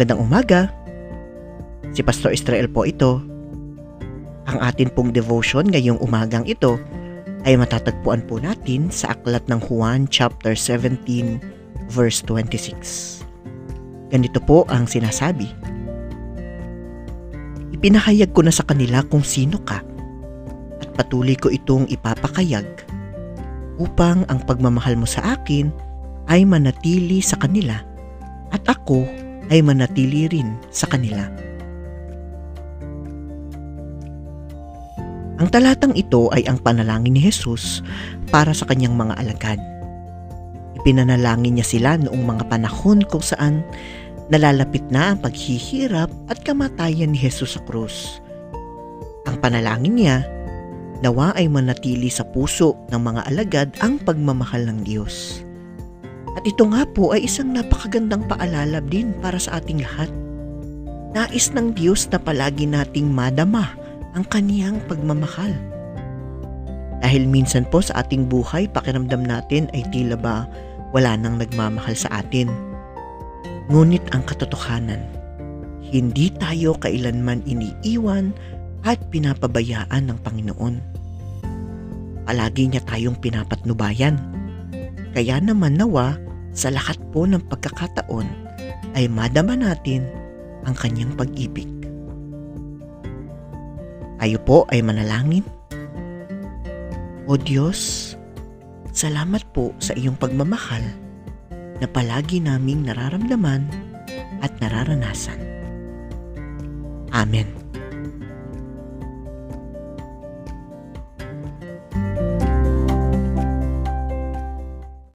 Magandang umaga. Si Pastor Israel po ito. Ang atin pong devotion ngayong umagang ito ay matatagpuan po natin sa aklat ng Juan chapter 17 verse 26. Ganito po ang sinasabi. Ipinahayag ko na sa kanila kung sino ka at patuloy ko itong ipapakayag upang ang pagmamahal mo sa akin ay manatili sa kanila at ako ay manatili rin sa kanila. Ang talatang ito ay ang panalangin ni Jesus para sa kanyang mga alagad. Ipinanalangin niya sila noong mga panahon kung saan nalalapit na ang paghihirap at kamatayan ni Jesus sa krus. Ang panalangin niya, nawa ay manatili sa puso ng mga alagad ang pagmamahal ng Diyos. At ito nga po ay isang napakagandang paalala din para sa ating lahat. Nais ng Diyos na palagi nating madama ang kaniyang pagmamahal. Dahil minsan po sa ating buhay, pakiramdam natin ay tila ba wala nang nagmamahal sa atin. Ngunit ang katotohanan, hindi tayo kailanman iniiwan at pinapabayaan ng Panginoon. Palagi niya tayong pinapatnubayan kaya naman nawa sa lahat po ng pagkakataon ay madama natin ang kanyang pag-ibig. Tayo po ay manalangin. O Diyos, salamat po sa iyong pagmamahal na palagi naming nararamdaman at nararanasan. Amen.